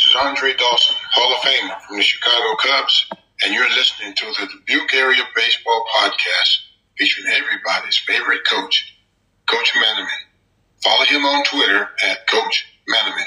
This is Andre Dawson, Hall of Famer from the Chicago Cubs, and you're listening to the Dubuque Area Baseball Podcast featuring everybody's favorite coach, Coach Manaman. Follow him on Twitter at Coach Manaman.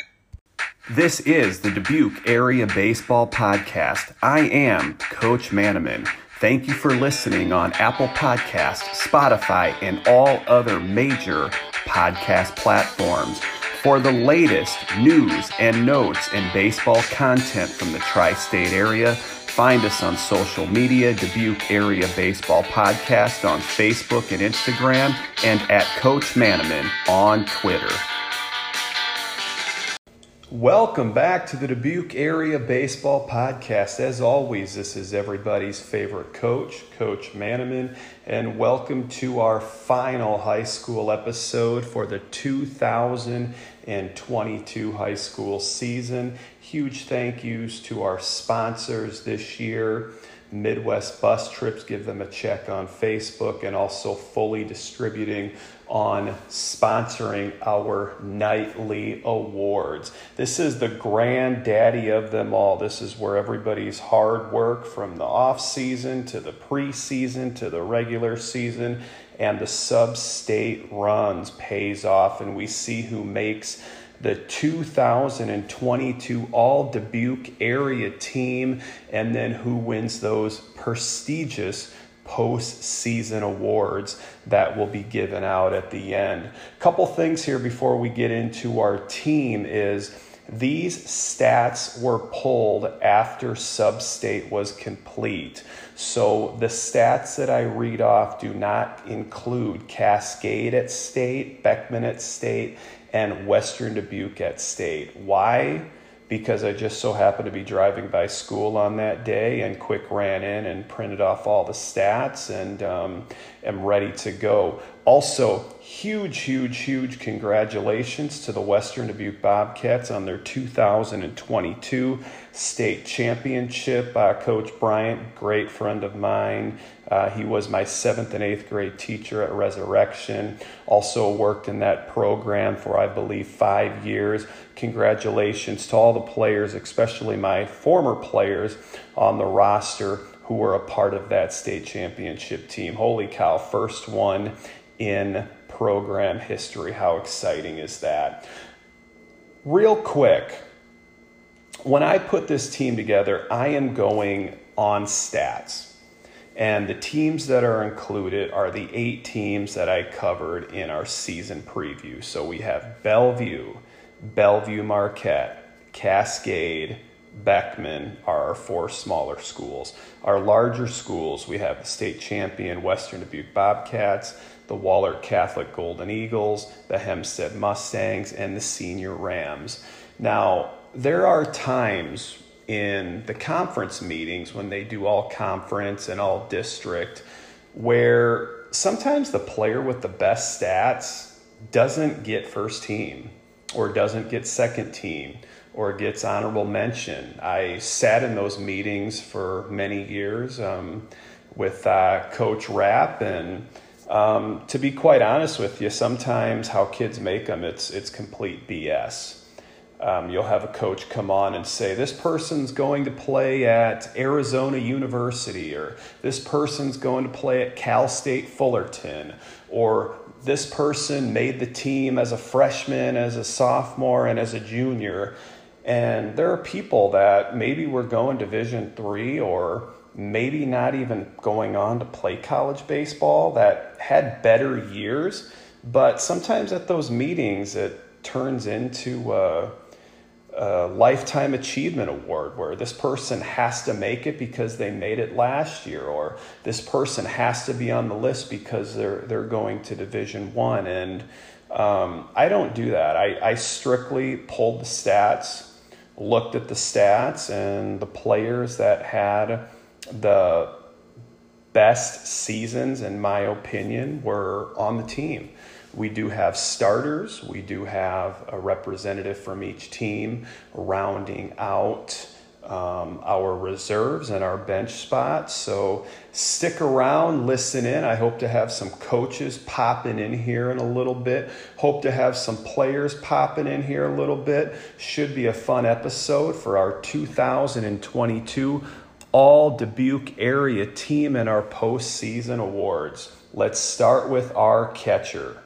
This is the Dubuque Area Baseball Podcast. I am Coach Manaman. Thank you for listening on Apple Podcasts, Spotify, and all other major podcast platforms. For the latest news and notes and baseball content from the tri state area, find us on social media, Dubuque Area Baseball Podcast on Facebook and Instagram, and at Coach Manaman on Twitter. Welcome back to the Dubuque Area Baseball Podcast. As always, this is everybody's favorite coach, Coach Manaman, and welcome to our final high school episode for the 2022 high school season. Huge thank yous to our sponsors this year. Midwest Bus Trips, give them a check on Facebook, and also fully distributing on sponsoring our nightly awards. This is the granddaddy of them all. This is where everybody's hard work from the off season to the preseason to the regular season and the sub state runs pays off, and we see who makes the 2022 All Dubuque area team, and then who wins those prestigious postseason awards that will be given out at the end. Couple things here before we get into our team is these stats were pulled after sub-state was complete. So the stats that I read off do not include Cascade at state, Beckman at state, and Western Dubuque at state. Why? Because I just so happened to be driving by school on that day and quick ran in and printed off all the stats and um, am ready to go. Also, huge, huge, huge congratulations to the Western Dubuque Bobcats on their 2022 state championship. Uh, Coach Bryant, great friend of mine. Uh, he was my seventh and eighth grade teacher at Resurrection. Also worked in that program for, I believe, five years. Congratulations to all the players, especially my former players on the roster who were a part of that state championship team. Holy cow, first one in program history. How exciting is that? Real quick, when I put this team together, I am going on stats. And the teams that are included are the eight teams that I covered in our season preview. So we have Bellevue, Bellevue Marquette, Cascade, Beckman are our four smaller schools. Our larger schools, we have the state champion Western Dubuque Bobcats, the Wahlert Catholic Golden Eagles, the Hempstead Mustangs, and the Senior Rams. Now, there are times in the conference meetings when they do all conference and all district where sometimes the player with the best stats doesn't get first team or doesn't get second team or gets honorable mention. I sat in those meetings for many years um, with uh, Coach Rapp, and um, to be quite honest with you, sometimes how kids make them, it's it's complete BS. Um, you'll have a coach come on and say, This person's going to play at Arizona University, or this person's going to play at Cal State Fullerton, or this person made the team as a freshman, as a sophomore, and as a junior. And there are people that maybe were going Division three or maybe not even going on to play college baseball that had better years. But sometimes at those meetings, it turns into a, a lifetime achievement award where this person has to make it because they made it last year, or this person has to be on the list because they're they're going to Division One. And um, I don't do that. I, I strictly pulled the stats looked at the stats and the players that had the best seasons, in my opinion, were on the team. We do have starters, we do have a representative from each team rounding out um, our reserves and our bench spots. So stick around, listen in. I hope to have some coaches popping in here in a little bit. Hope to have some players popping in here a little bit. Should be a fun episode for our 2022 All Dubuque Area Team and our postseason awards. Let's start with our catcher.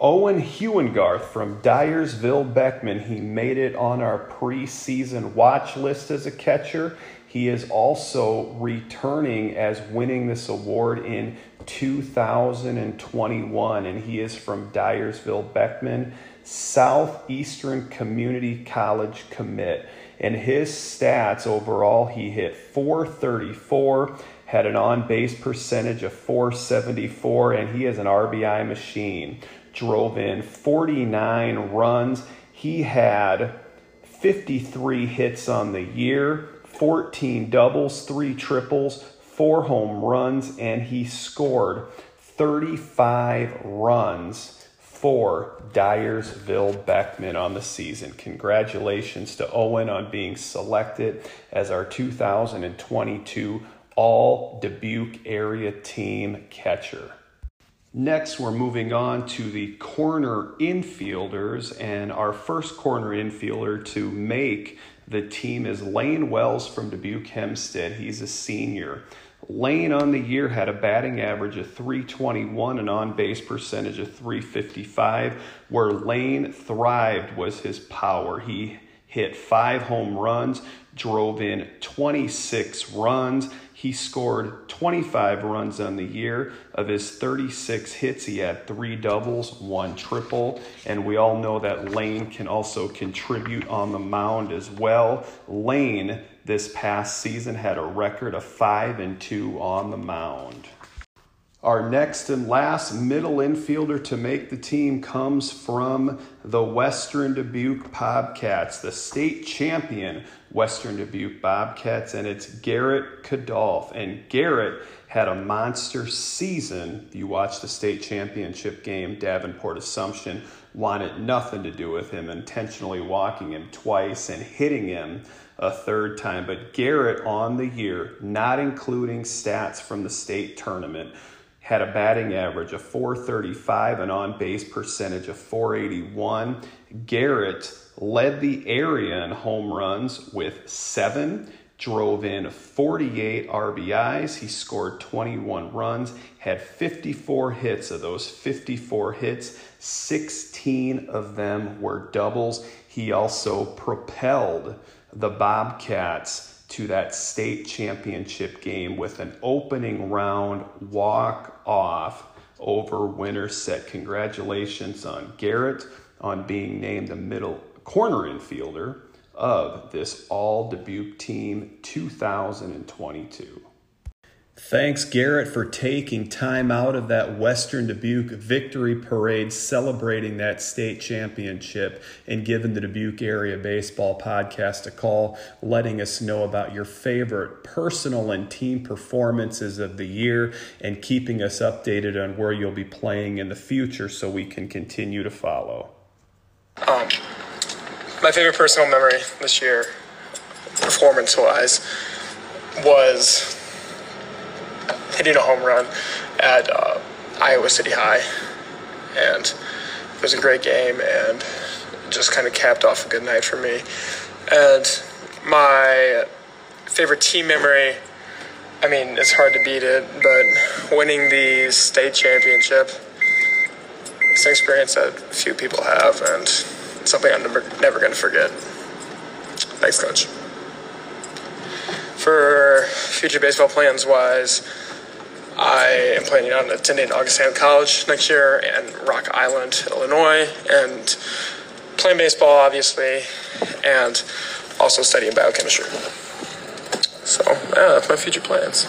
Owen Hewengarth from Dyersville Beckman. He made it on our preseason watch list as a catcher. He is also returning as winning this award in 2021, and he is from Dyersville Beckman, Southeastern Community College commit. And his stats overall, he hit 434, had an on base percentage of 474, and he is an RBI machine drove in 49 runs. He had 53 hits on the year, 14 doubles, 3 triples, 4 home runs, and he scored 35 runs for Dyersville Beckman on the season. Congratulations to Owen on being selected as our 2022 All Dubuque Area Team Catcher. Next, we're moving on to the corner infielders, and our first corner infielder to make the team is Lane Wells from Dubuque Hempstead. He's a senior. Lane on the year had a batting average of 321 and on base percentage of 355. Where Lane thrived was his power. He hit five home runs, drove in 26 runs. He scored 25 runs on the year. Of his 36 hits, he had three doubles, one triple. And we all know that Lane can also contribute on the mound as well. Lane this past season had a record of 5 and 2 on the mound. Our next and last middle infielder to make the team comes from the Western Dubuque Bobcats, the state champion Western Dubuque Bobcats, and it's Garrett Kadolf. And Garrett had a monster season. You watched the state championship game, Davenport Assumption wanted nothing to do with him, intentionally walking him twice and hitting him a third time. But Garrett on the year, not including stats from the state tournament, had a batting average of 435 and on base percentage of 481. Garrett led the area in home runs with seven, drove in 48 RBIs. He scored 21 runs, had 54 hits. Of those 54 hits, 16 of them were doubles. He also propelled the Bobcats to that state championship game with an opening round walk off over Winterset. Congratulations on Garrett on being named the middle corner infielder of this All Dubuque Team 2022. Thanks, Garrett, for taking time out of that Western Dubuque victory parade celebrating that state championship and giving the Dubuque Area Baseball Podcast a call, letting us know about your favorite personal and team performances of the year and keeping us updated on where you'll be playing in the future so we can continue to follow. Um, my favorite personal memory this year, performance wise, was hitting a home run at uh, Iowa City High. And it was a great game and just kind of capped off a good night for me. And my favorite team memory, I mean, it's hard to beat it, but winning the state championship, it's an experience that few people have and something I'm never, never going to forget. Thanks, Coach. For future baseball plans wise, I am planning on attending Augustana College next year and Rock Island, Illinois, and playing baseball, obviously, and also studying biochemistry. So, yeah, that's my future plans.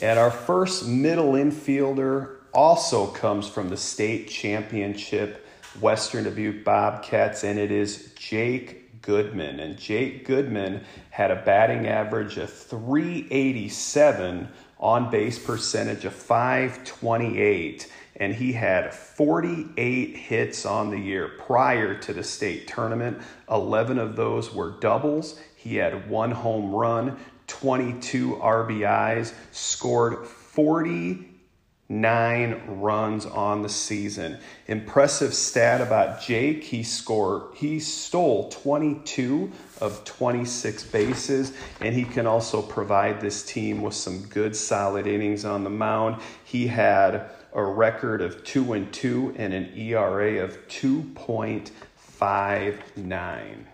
And our first middle infielder also comes from the state championship Western Dubuque Bobcats, and it is Jake Goodman. And Jake Goodman had a batting average of 387 on base percentage of 528 and he had 48 hits on the year prior to the state tournament. 11 of those were doubles. He had one home run, 22 RBIs, scored 40 nine runs on the season. Impressive stat about Jake. He scored he stole 22 of 26 bases and he can also provide this team with some good solid innings on the mound. He had a record of 2 and 2 and an ERA of 2.59.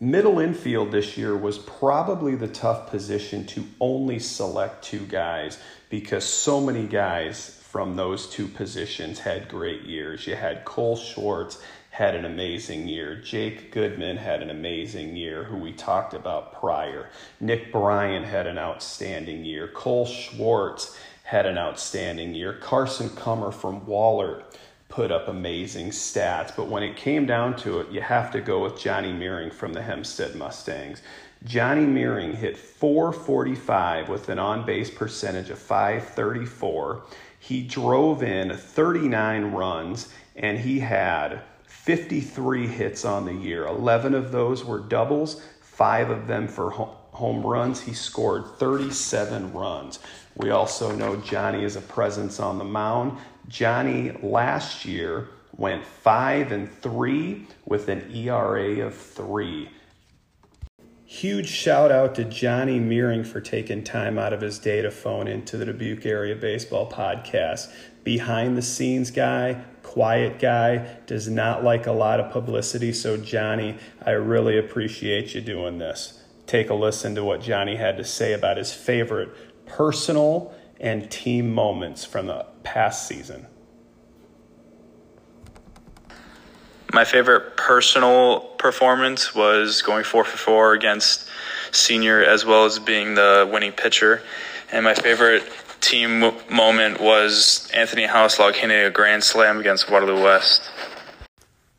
Middle infield this year was probably the tough position to only select two guys because so many guys from those two positions had great years. You had Cole Schwartz had an amazing year. Jake Goodman had an amazing year, who we talked about prior. Nick Bryant had an outstanding year. Cole Schwartz had an outstanding year. Carson Cummer from Wahlert put up amazing stats. But when it came down to it, you have to go with Johnny Meering from the Hempstead Mustangs. Johnny Meering hit 445 with an on base percentage of 534. He drove in 39 runs and he had 53 hits on the year. 11 of those were doubles, five of them for home runs. He scored 37 runs. We also know Johnny is a presence on the mound. Johnny last year went 5 and 3 with an ERA of 3. Huge shout out to Johnny Meering for taking time out of his day to phone into the Dubuque Area Baseball Podcast. Behind the scenes guy, quiet guy, does not like a lot of publicity. So, Johnny, I really appreciate you doing this. Take a listen to what Johnny had to say about his favorite personal and team moments from the past season. My favorite personal performance was going four for four against senior, as well as being the winning pitcher. And my favorite team moment was Anthony Houselock hitting a grand slam against Waterloo West.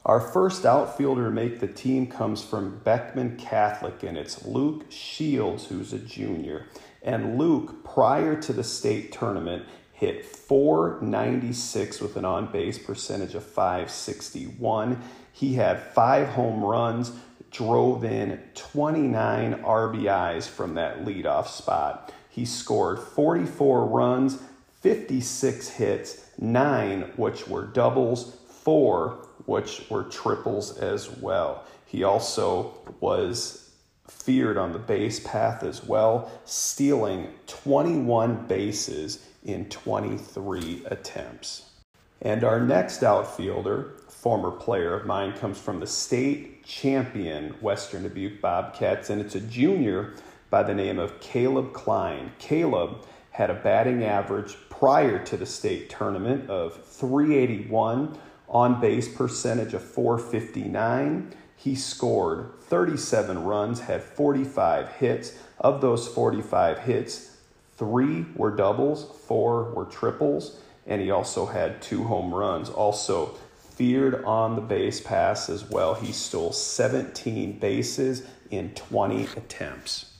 Our first outfielder to make the team comes from Beckman Catholic, and it's Luke Shields, who's a junior. And Luke, prior to the state tournament, hit 496 with an on base percentage of 561. He had five home runs, drove in 29 RBIs from that leadoff spot. He scored 44 runs, 56 hits, nine which were doubles, four which were triples as well. He also was feared on the base path as well, stealing 21 bases in 23 attempts. And our next outfielder, former player of mine, comes from the state champion Western Dubuque Bobcats, and it's a junior by the name of Caleb Klein. Caleb had a batting average prior to the state tournament of 381, on base percentage of 459. He scored 37 runs, had 45 hits. Of those 45 hits, Three were doubles, four were triples, and he also had two home runs. Also, feared on the base pass as well. He stole 17 bases in 20 attempts.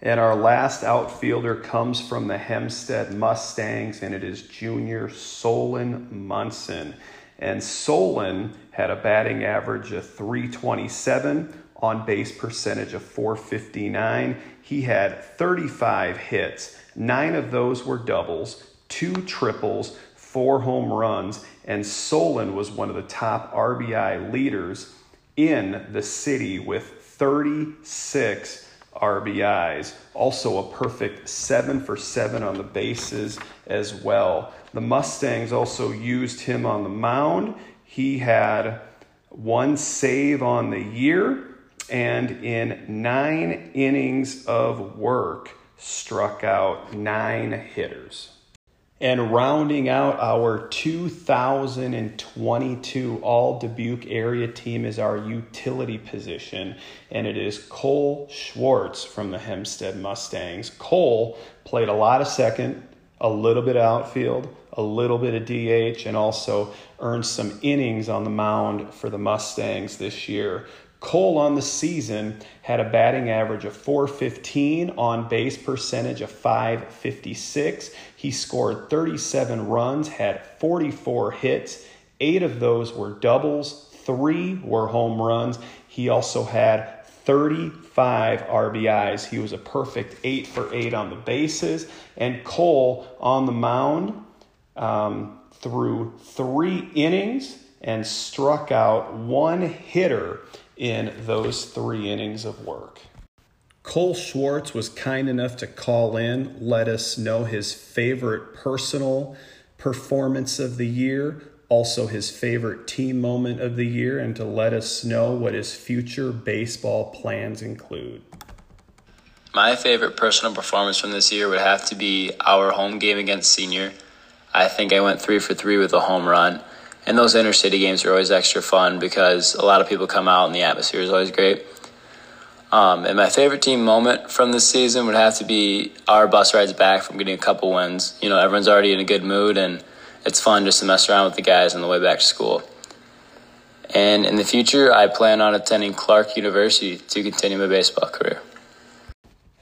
And our last outfielder comes from the Hempstead Mustangs, and it is junior Solon Munson. And Solon had a batting average of 327, on base percentage of 459. He had 35 hits, nine of those were doubles, two triples, four home runs, and Solon was one of the top RBI leaders in the city with 36 RBIs. Also, a perfect seven for seven on the bases as well. The Mustangs also used him on the mound. He had one save on the year and in nine innings of work, struck out nine hitters. And rounding out our 2022 All Dubuque area team is our utility position, and it is Cole Schwartz from the Hempstead Mustangs. Cole played a lot of second, a little bit of outfield, a little bit of DH, and also earned some innings on the mound for the Mustangs this year. Cole on the season had a batting average of 415, on base percentage of 556. He scored 37 runs, had 44 hits. Eight of those were doubles, three were home runs. He also had 35 RBIs. He was a perfect 8 for 8 on the bases. And Cole on the mound um, threw three innings and struck out one hitter in those three innings of work. Cole Schwartz was kind enough to call in, let us know his favorite personal performance of the year, also his favorite team moment of the year, and to let us know what his future baseball plans include. My favorite personal performance from this year would have to be our home game against Senior. I think I went three for three with a home run and those inner city games are always extra fun because a lot of people come out and the atmosphere is always great. Um, and my favorite team moment from this season would have to be our bus rides back from getting a couple wins. You know, everyone's already in a good mood and it's fun just to mess around with the guys on the way back to school. And in the future, I plan on attending Clarke University to continue my baseball career.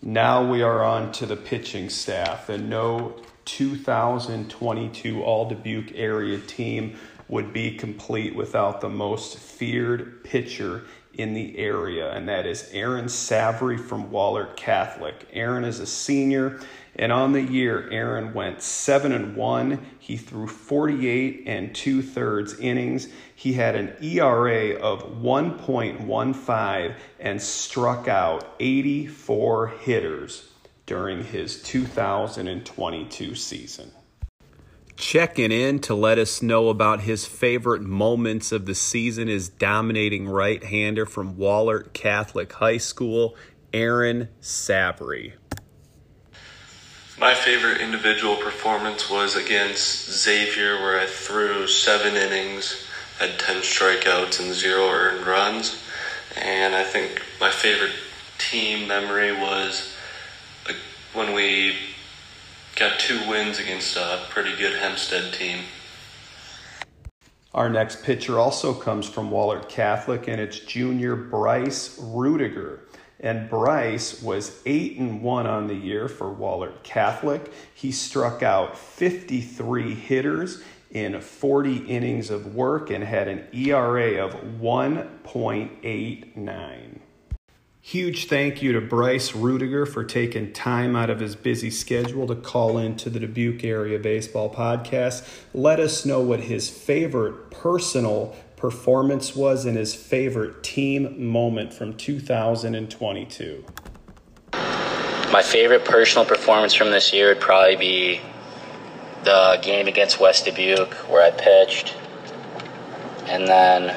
Now we are on to the pitching staff. And no 2022 All Dubuque area team would be complete without the most feared pitcher in the area, and that is Aaron Savary from Wahlert Catholic. Aaron is a senior, and on the year, Aaron went seven and one. He threw 48 and two thirds innings. He had an ERA of 1.15 and struck out 84 hitters during his 2022 season checking in to let us know about his favorite moments of the season is dominating right hander from Wahlert Catholic High School, Aaron Savary. My favorite individual performance was against Xavier, where I threw seven innings, had 10 strikeouts, and zero earned runs. And I think my favorite team memory was uh, when we got two wins against a pretty good Hempstead team. Our next pitcher also comes from Wahlert Catholic, and it's junior Bryce Rudiger. And Bryce was 8 and 1 on the year for Wahlert Catholic. He struck out 53 hitters in 40 innings of work and had an ERA of 1.89. Huge thank you to Bryce Rudiger for taking time out of his busy schedule to call into the Dubuque Area Baseball Podcast. Let us know what his favorite personal performance was and his favorite team moment from 2022. My favorite personal performance from this year would probably be the game against West Dubuque where I pitched. And then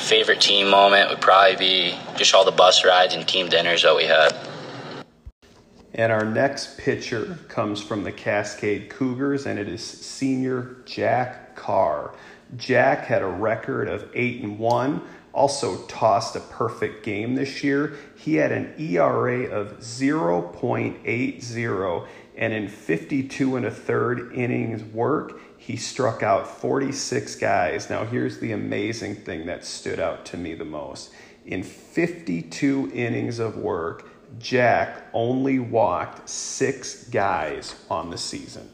favorite team moment would probably be just all the bus rides and team dinners that we had. And our next pitcher comes from the Cascade Cougars, and it is senior Jack Carr. Jack had a record of 8 and 1, also tossed a perfect game this year. He had an ERA of 0.80, and in 52 and a third innings work, he struck out 46 guys. Now, here's the amazing thing that stood out to me the most. In 52 innings of work, Jack only walked six guys on the season.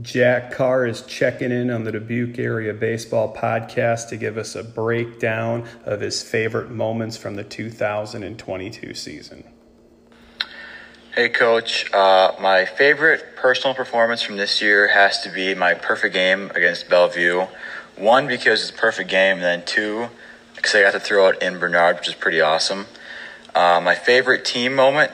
Jack Carr is checking in on the Dubuque Area Baseball Podcast to give us a breakdown of his favorite moments from the 2022 season. Hey, Coach. Uh, my favorite personal performance from this year has to be my perfect game against Bellevue. One, because it's a perfect game, and then two, because I got to throw it in Bernard, which is pretty awesome. Uh, my favorite team moment,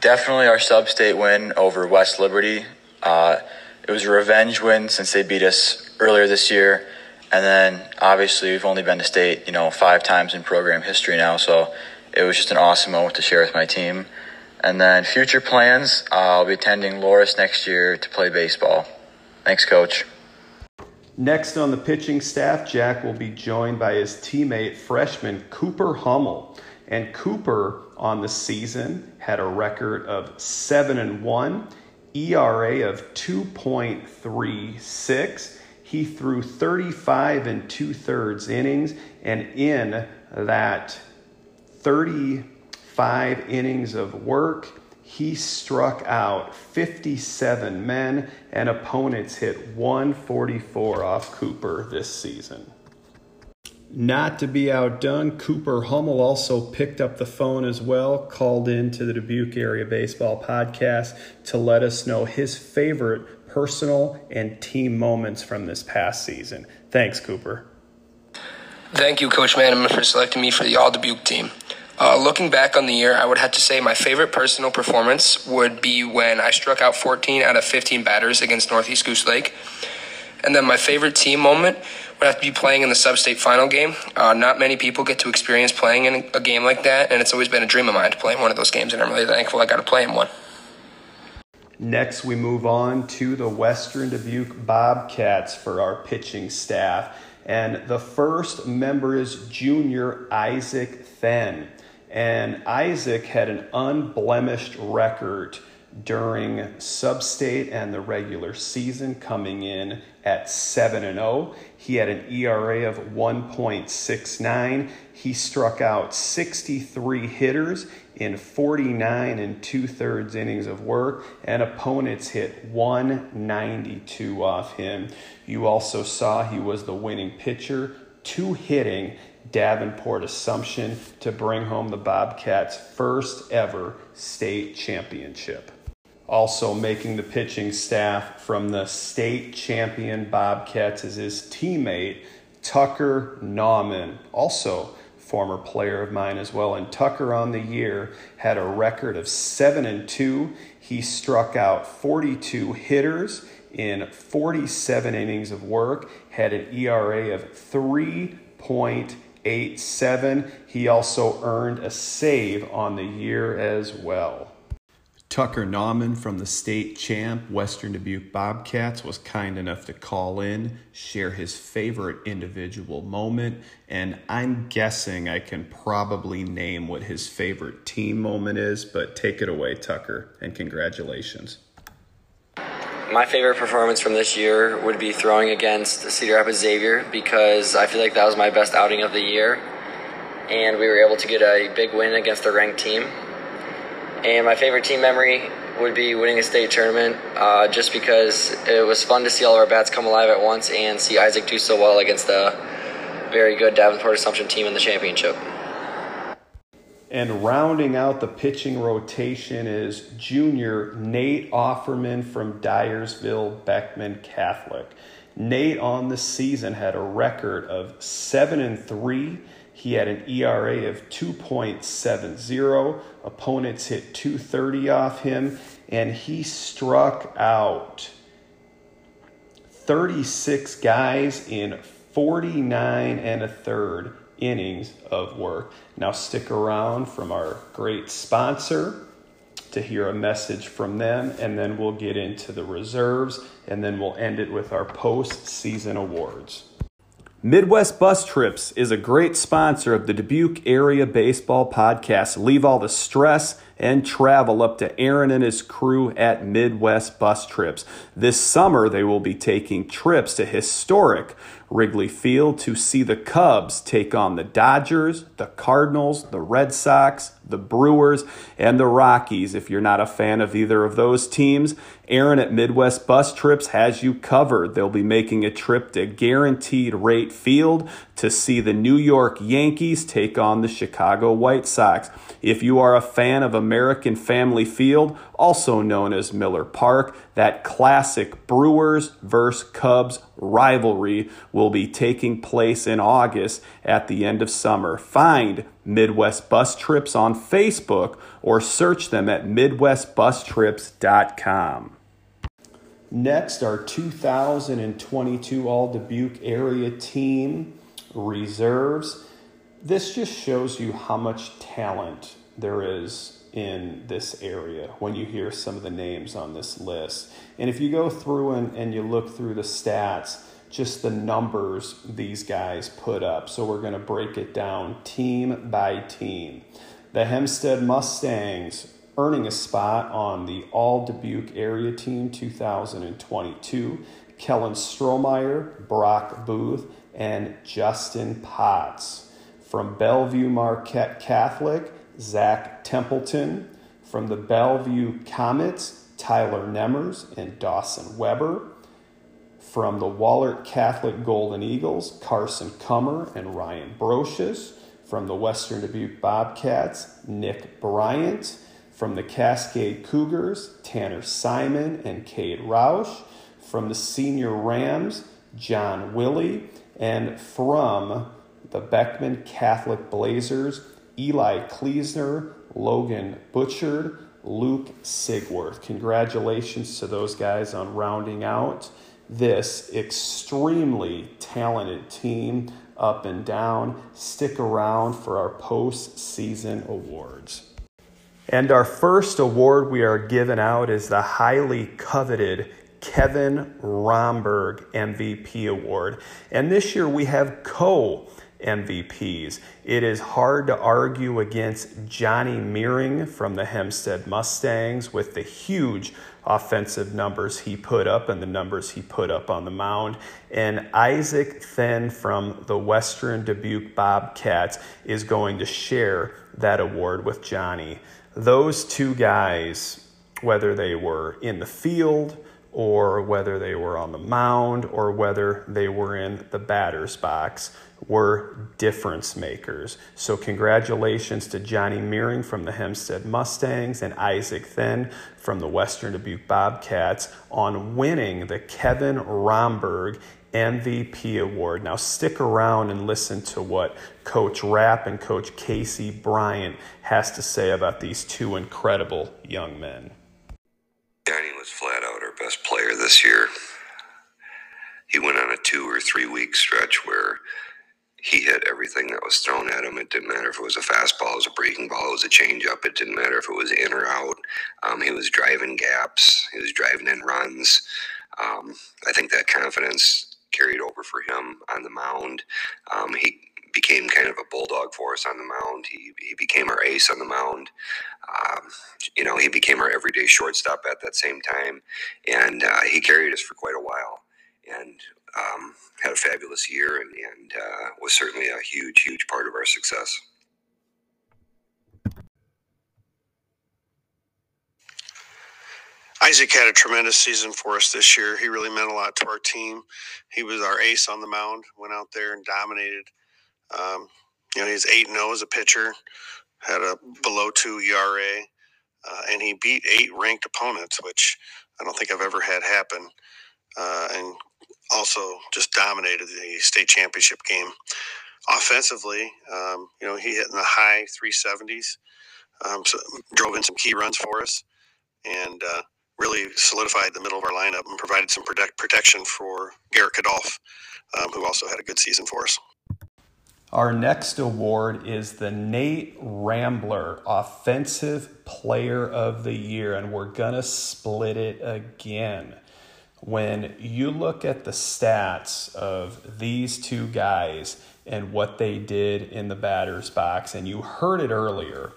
definitely our sub-state win over West Liberty. Uh, it was a revenge win since they beat us earlier this year, and then obviously we've only been to state, you know, five times in program history now, so it was just an awesome moment to share with my team. And then future plans, I'll be attending Loras next year to play baseball. Thanks, Coach. Next on the pitching staff, Jack will be joined by his teammate, freshman Cooper Hummel. And Cooper on the season had a record of 7 and 1, ERA of 2.36. He threw 35 and two thirds innings, and in that 35 innings of work, he struck out 57 men, and opponents hit 144 off Cooper this season. Not to be outdone, Cooper Hummel also picked up the phone as well, called in to the Dubuque Area Baseball Podcast to let us know his favorite personal and team moments from this past season. Thanks, Cooper. Thank you, Coach Manaman, for selecting me for the All Dubuque team. Uh, looking back on the year, I would have to say my favorite personal performance would be when I struck out 14 out of 15 batters against Northeast Goose Lake. And then my favorite team moment would have to be playing in the sub-state final game. Uh, not many people get to experience playing in a game like that, and it's always been a dream of mine to play in one of those games, and I'm really thankful I got to play in one. Next, we move on to the Western Dubuque Bobcats for our pitching staff. And the first member is junior Isaac Then. And Isaac had an unblemished record during substate and the regular season, coming in at 7 and 0. He had an ERA of 1.69. He struck out 63 hitters in 49 and two thirds innings of work, and opponents hit 192 off him. You also saw he was the winning pitcher, two hitting Davenport Assumption to bring home the Bobcats' first ever state championship. Also making the pitching staff from the state champion Bobcats is his teammate, Tucker Nauman, also former player of mine as well. And Tucker on the year had a record of 7 and 2. He struck out 42 hitters in 47 innings of work, had an ERA of 3.87. He also earned a save on the year as well. Tucker Nauman from the state champ Western Dubuque Bobcats was kind enough to call in, share his favorite individual moment, and I'm guessing I can probably name what his favorite team moment is, but take it away, Tucker, and congratulations. My favorite performance from this year would be throwing against Cedar Rapids Xavier because I feel like that was my best outing of the year, and we were able to get a big win against a ranked team and my favorite team memory would be winning a state tournament uh, just because it was fun to see all of our bats come alive at once and see Isaac do so well against a very good Davenport Assumption team in the championship. And rounding out the pitching rotation is junior Nate Offerman from Dyersville Beckman Catholic. Nate on the season had a record of 7 and 3 he had an ERA of 2.70. Opponents hit 230 off him, and he struck out 36 guys in 49 and a third innings of work. Now, stick around from our great sponsor to hear a message from them, and then we'll get into the reserves, and then we'll end it with our post-season awards. Midwest Bus Trips is a great sponsor of the Dubuque Area Baseball Podcast. Leave all the stress and travel up to Aaron and his crew at Midwest Bus Trips. This summer, they will be taking trips to historic Wrigley Field to see the Cubs take on the Dodgers, the Cardinals, the Red Sox, the Brewers, and the Rockies. If you're not a fan of either of those teams, Aaron at Midwest Bus Trips has you covered. They'll be making a trip to Guaranteed Rate Field to see the New York Yankees take on the Chicago White Sox. If you are a fan of American Family Field, also known as Miller Park, that classic Brewers versus Cubs rivalry will be taking place in August at the end of summer. Find Midwest Bus Trips on Facebook or search them at MidwestBusTrips.com. Next, our 2022 All Dubuque area team reserves. This just shows you how much talent there is in this area when you hear some of the names on this list. And if you go through and, and you look through the stats, just the numbers these guys put up. So we're going to break it down team by team. The Hempstead Mustangs earning a spot on the All Dubuque Area Team 2022. Kellen Strohmeyer, Brock Booth, and Justin Potts. From Bellevue Marquette Catholic, Zach Templeton. From the Bellevue Comets, Tyler Nemmers and Dawson Weber. From the Wahlert Catholic Golden Eagles, Carson Cummer and Ryan Brocious. From the Western Dubuque Bobcats, Nick Bryant. From the Cascade Cougars, Tanner Simon and Cade Roush. From the Senior Rams, John Willie. And from the Beckman Catholic Blazers, Eli Kleesner, Logan Butchard, Luke Sigworth. Congratulations to those guys on rounding out this extremely talented team up and down. Stick around for our postseason awards. And our first award we are giving out is the highly coveted Kevin Romberg MVP Award. And this year we have co MVPs. It is hard to argue against Johnny Meering from the Hempstead Mustangs with the huge offensive numbers he put up and the numbers he put up on the mound. And Isaac Thin from the Western Dubuque Bobcats is going to share that award with Johnny those two guys, whether they were in the field or whether they were on the mound or whether they were in the batter's box, were difference makers. So, congratulations to Johnny Meering from the Hempstead Mustangs and Isaac Thin from the Western Dubuque Bobcats on winning the Kevin Romberg MVP award. Now, stick around and listen to what Coach Rapp and Coach Casey Bryant has to say about these two incredible young men. Danny was flat out our best player this year. He went on a two or three week stretch where he hit everything that was thrown at him. It didn't matter if it was a fastball, it was a breaking ball, it was a changeup. It didn't matter if it was in or out. Um, he was driving gaps, he was driving in runs. Um, I think that confidence carried over for him on the mound. Um, he became kind of a bulldog for us on the mound. He, he became our ace on the mound. Um, you know, he became our everyday shortstop at that same time, and uh, he carried us for quite a while. And um, had a fabulous year, and, and uh, was certainly a huge, huge part of our success. Isaac had a tremendous season for us this year. He really meant a lot to our team. He was our ace on the mound, went out there and dominated. Um, you know, he's 8 0 as a pitcher, had a below two ERA, uh, and he beat eight ranked opponents, which I don't think I've ever had happen. Uh, and also just dominated the state championship game. Offensively, um, you know, he hit in the high 370s, um, so drove in some key runs for us. And, uh, really solidified the middle of our lineup and provided some protect, protection for Garrett Kadolf, um, who also had a good season for us. Our next award is the Nate Rambler Offensive Player of the Year, and we're going to split it again. When you look at the stats of these two guys and what they did in the batter's box, and you heard it earlier,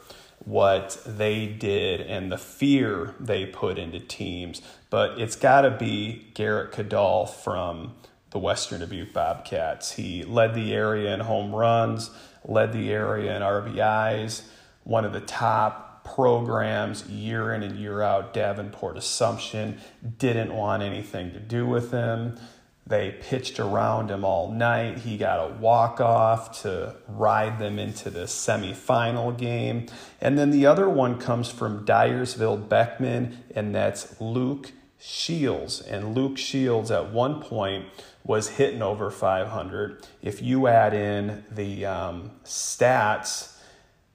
what they did and the fear they put into teams. But it's got to be Garrett Kadolf from the Western Dubuque Bobcats. He led the area in home runs, led the area in RBIs, one of the top programs year in and year out. Davenport Assumption didn't want anything to do with him. They pitched around him all night. He got a walk off to ride them into the semifinal game. And then the other one comes from Dyersville Beckman, and that's Luke Shields. And Luke Shields at one point was hitting over 500. If you add in the um, stats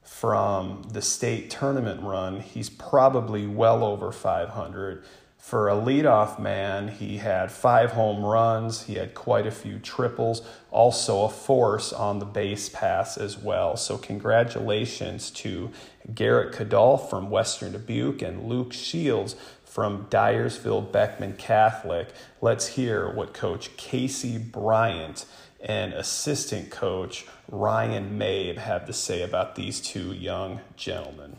from the state tournament run, he's probably well over 500. For a leadoff man, he had five home runs. He had quite a few triples, also a force on the base pass as well. So, congratulations to Garrett Kadolf from Western Dubuque and Luke Shields from Dyersville Beckman Catholic. Let's hear what Coach Casey Bryant and assistant coach Ryan Mabe have to say about these two young gentlemen.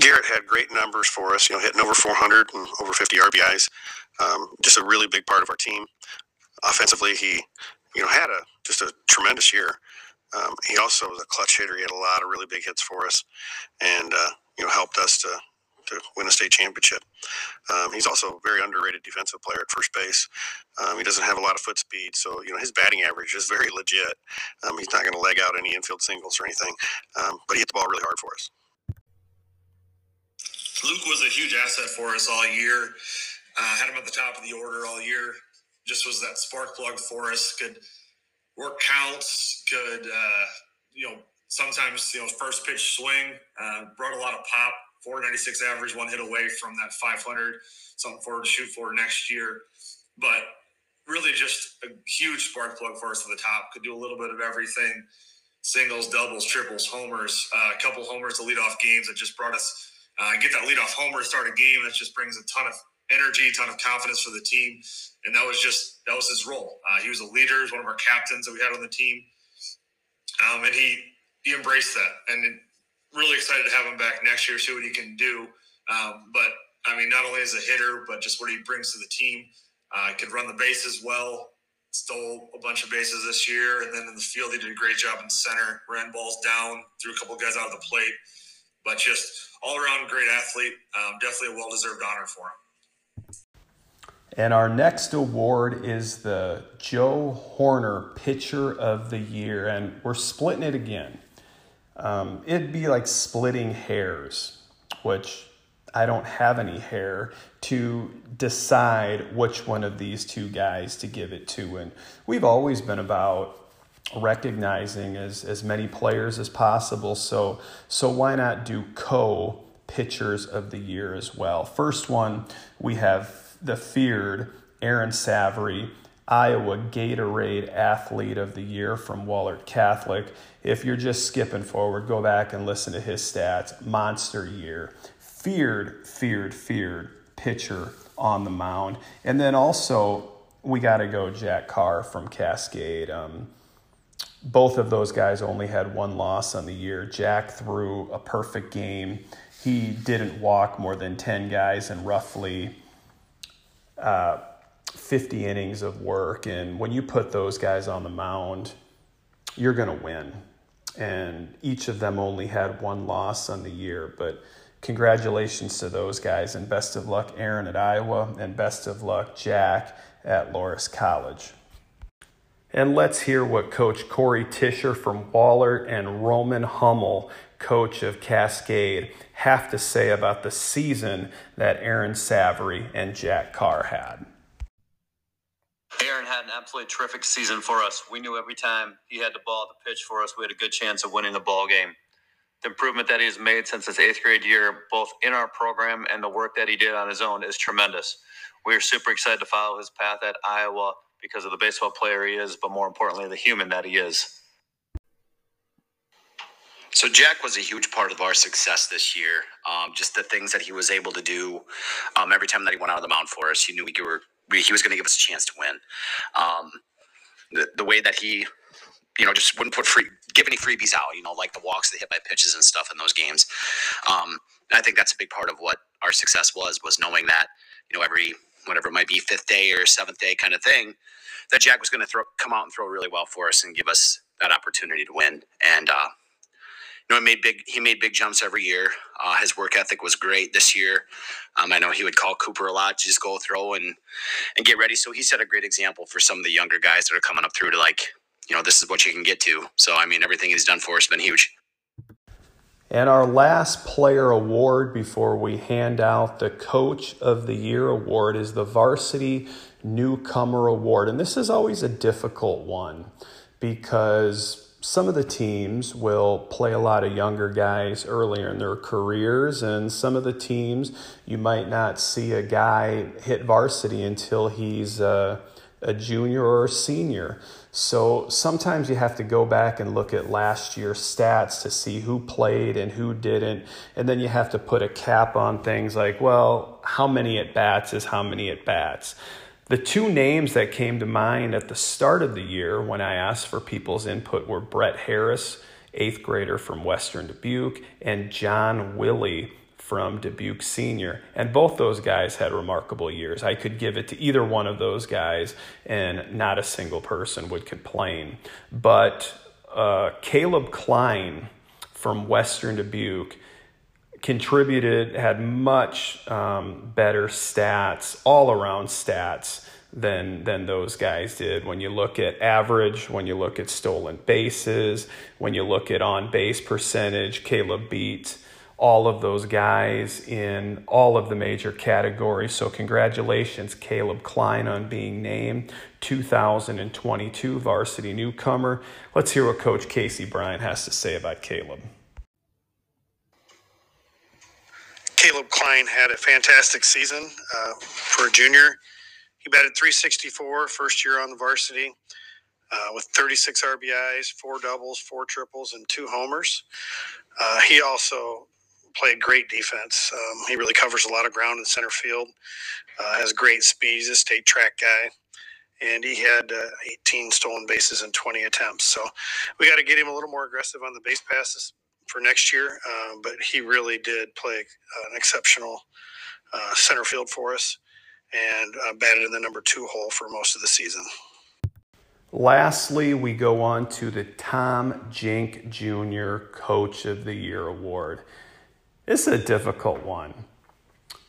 Garrett had great numbers for us, you know, hitting over 400 and over 50 RBIs. Um, just a really big part of our team. Offensively, he you know, had a just a tremendous year. Um, he also was a clutch hitter. He had a lot of really big hits for us, and uh, you know, helped us to to win a state championship. Um, he's also a very underrated defensive player at first base. Um, he doesn't have a lot of foot speed, so you know his batting average is very legit. Um, he's not going to leg out any infield singles or anything, um, but he hit the ball really hard for us. Luke was a huge asset for us all year. Uh, had him at the top of the order all year. Just was that spark plug for us. Could work counts. Could uh, you know sometimes you know first pitch swing. Uh, brought a lot of pop 496 average, one hit away from that 500, something forward to shoot for next year. But really just a huge spark plug for us at the top. Could do a little bit of everything singles, doubles, triples, homers, uh, a couple homers to lead off games that just brought us, uh, get that lead off homer to start a game. That just brings a ton of energy, ton of confidence for the team. And that was just, that was his role. Uh, he was a leader, he was one of our captains that we had on the team. Um, and he, he embraced that. And really excited to have him back next year, see what he can do. Um, but I mean, not only as a hitter, but just what he brings to the team. Uh, could run the bases well. Stole a bunch of bases this year, and then in the field, he did a great job in center. Ran balls down, threw a couple guys out of the plate, but just all around great athlete. Um, definitely a well deserved honor for him. And our next award is the Joe Horner Pitcher of the Year, and we're splitting it again. Um, it'd be like splitting hairs, which I don't have any hair to decide which one of these two guys to give it to. And we've always been about recognizing as, as many players as possible. So, so why not do co pitchers of the year as well? First one, we have the feared Aaron Savary Iowa Gatorade Athlete of the Year from Wahlert Catholic. If you're just skipping forward, go back and listen to his stats. Monster year. Feared, feared, feared pitcher on the mound. And then also, we got to go Jack Carr from Cascade. Um, both of those guys only had one loss on the year. Jack threw a perfect game. He didn't walk more than 10 guys and roughly. Uh, 50 innings of work. And when you put those guys on the mound, you're going to win. And each of them only had one loss on the year. But congratulations to those guys. And best of luck, Aaron at Iowa. And best of luck, Jack at Loras College. And let's hear what Coach Corey Tischer from Wahlert and Roman Hummel, coach of Cascade, have to say about the season that Aaron Savary and Jack Carr had. Aaron had an absolutely terrific season for us. We knew every time he had the ball the pitch for us, we had a good chance of winning the ball game. The improvement that he has made since his eighth grade year, both in our program and the work that he did on his own, is tremendous. We are super excited to follow his path at Iowa because of the baseball player he is, but more importantly, the human that he is. So Jack was a huge part of our success this year. Um, just the things that he was able to do um, every time that he went out of the mound for us. he knew we were he was going to give us a chance to win. Um, the, the way that he, you know, just wouldn't put free, give any freebies out, you know, like the walks, the hit by pitches and stuff in those games. Um, I think that's a big part of what our success was, was knowing that, you know, every, whatever it might be, fifth day or seventh day kind of thing, that Jack was going to throw, come out and throw really well for us and give us that opportunity to win. And, uh, know, he made big he made big jumps every year. Uh, his work ethic was great this year. Um, I know he would call Cooper a lot to just go throw and and get ready. So he set a great example for some of the younger guys that are coming up through to like, you know, this is what you can get to. So I mean, everything he's done for us has been huge. And our last player award before we hand out the Coach of the Year award is the Varsity Newcomer Award. And this is always a difficult one because some of the teams will play a lot of younger guys earlier in their careers, and some of the teams you might not see a guy hit varsity until he's a, a junior or a senior. So sometimes you have to go back and look at last year's stats to see who played and who didn't. And then you have to put a cap on things like, well, how many at bats is how many at bats. The two names that came to mind at the start of the year when I asked for people's input were Brett Harris, eighth grader from Western Dubuque, and John Willie from Dubuque Senior. And both those guys had remarkable years. I could give it to either one of those guys, and not a single person would complain. But uh, Caleb Klein from Western Dubuque contributed, had much um, better stats, all around stats than than those guys did. When you look at average, when you look at stolen bases, when you look at on base percentage, Caleb beat all of those guys in all of the major categories. So congratulations, Caleb Klein, on being named 2022 varsity newcomer. Let's hear what Coach Casey Bryant has to say about Caleb. Caleb Klein had a fantastic season uh, for a junior. He batted 364 first year on the varsity uh, with 36 RBIs, four doubles, four triples, and two homers. Uh, he also played great defense. Um, he really covers a lot of ground in center field, uh, has great speed. He's a state track guy. And he had uh, 18 stolen bases in 20 attempts. So we got to get him a little more aggressive on the base passes for next year. Um, but he really did play an exceptional uh, center field for us and uh, batted in the number two hole for most of the season. Lastly, we go on to the Tom Jink Jr. Coach of the Year award. Is a difficult one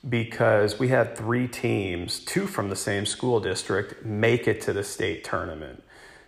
because we had three teams, two from the same school district, make it to the state tournament.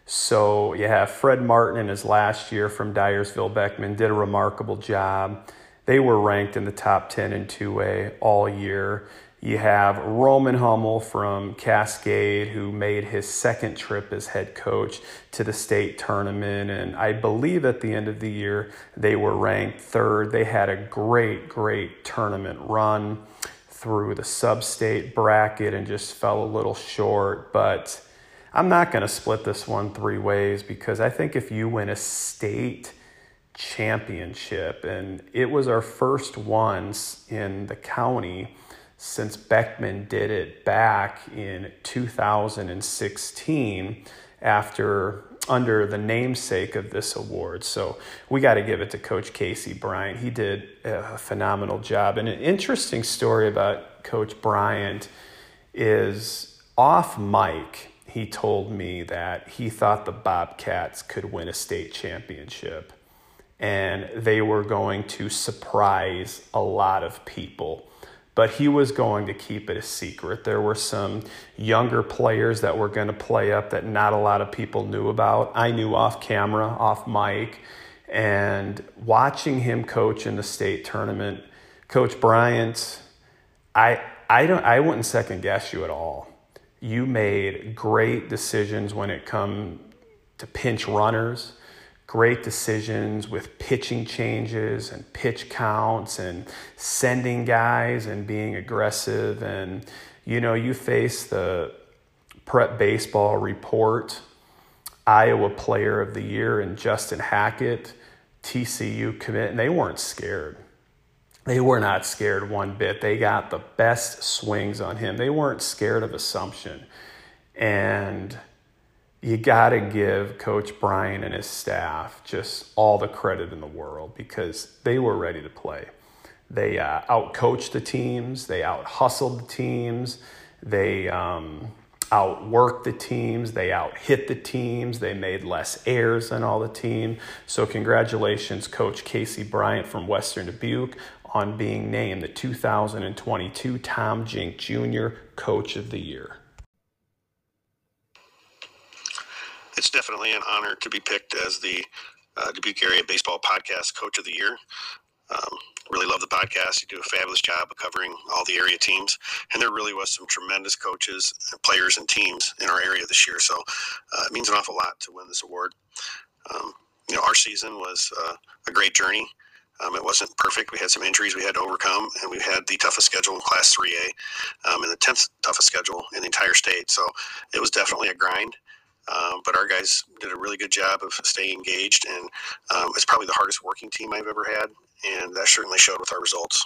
So you have Fred Martin in his last year from Dyersville Beckman, did a remarkable job. They were ranked in the top 10 in 2A all year. You have Roman Hummel from Cascade, who made his second trip as head coach to the state tournament. And I believe at the end of the year, they were ranked third. They had a great, great tournament run through the sub state bracket and just fell a little short. But I'm not going to split this one three ways because I think if you win a state championship, and it was our first ones in the county since Beckman did it back in 2016 after under the namesake of this award. So we got to give it to Coach Casey Bryant. He did a phenomenal job. And an interesting story about Coach Bryant is off mic, he told me that he thought the Bobcats could win a state championship and they were going to surprise a lot of people but he was going to keep it a secret. There were some younger players that were going to play up that not a lot of people knew about. I knew off camera, off mic, and watching him coach in the state tournament, Coach Bryant, I I don't I wouldn't second guess you at all. You made great decisions when it come to pinch runners great decisions with pitching changes and pitch counts and sending guys and being aggressive. And, you know, you face the prep baseball report, Iowa player of the year, and Justin Hackett, TCU commit, and they weren't scared. They were not scared one bit. They got the best swings on him. They weren't scared of assumption. And you got to give Coach Bryant and his staff just all the credit in the world because they were ready to play. They uh, outcoached the teams, they out hustled the teams, they um, outworked the teams, they out hit the teams, they made less errors than all the team. So, congratulations, Coach Casey Bryant from Western Dubuque, on being named the 2022 Tom Jink Jr. Coach of the Year. it's definitely an honor to be picked as the uh, Dubuque Area Baseball Podcast Coach of the Year. Um, really love the podcast. You do a fabulous job of covering all the area teams, and there really was some tremendous coaches, and players, and teams in our area this year. So uh, it means an awful lot to win this award. Um, you know, our season was uh, a great journey. Um, it wasn't perfect. We had some injuries we had to overcome, and we had the toughest schedule in Class 3A um, and the 10th toughest schedule in the entire state. So it was definitely a grind. Um, but our guys did a really good job of staying engaged, and um, it's probably the hardest working team I've ever had, and that certainly showed with our results.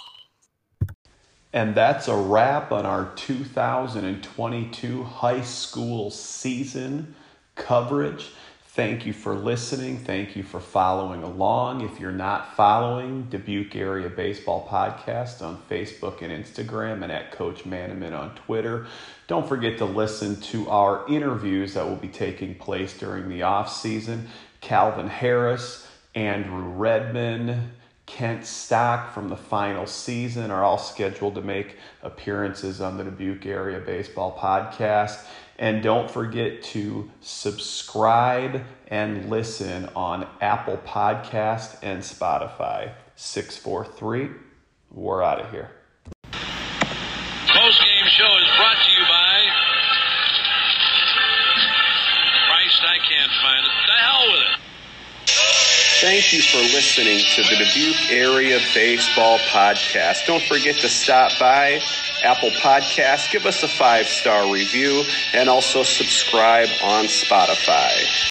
And that's a wrap on our 2022 high school season coverage. Thank you for listening. Thank you for following along. If you're not following Dubuque Area Baseball Podcast on Facebook and Instagram and at Coach Manaman on Twitter, don't forget to listen to our interviews that will be taking place during the off season. Calvin Harris, Andrew Redman, Kent Stock from the final season are all scheduled to make appearances on the Dubuque Area Baseball Podcast. And don't forget to subscribe and listen on Apple Podcast and Spotify. 643. We're out of here. Post game show is brought to you by Christ, I can't find it. The hell with it. Thank you for listening to the Dubuque Area Baseball Podcast. Don't forget to stop by Apple Podcast, give us a five star review, and also subscribe on Spotify.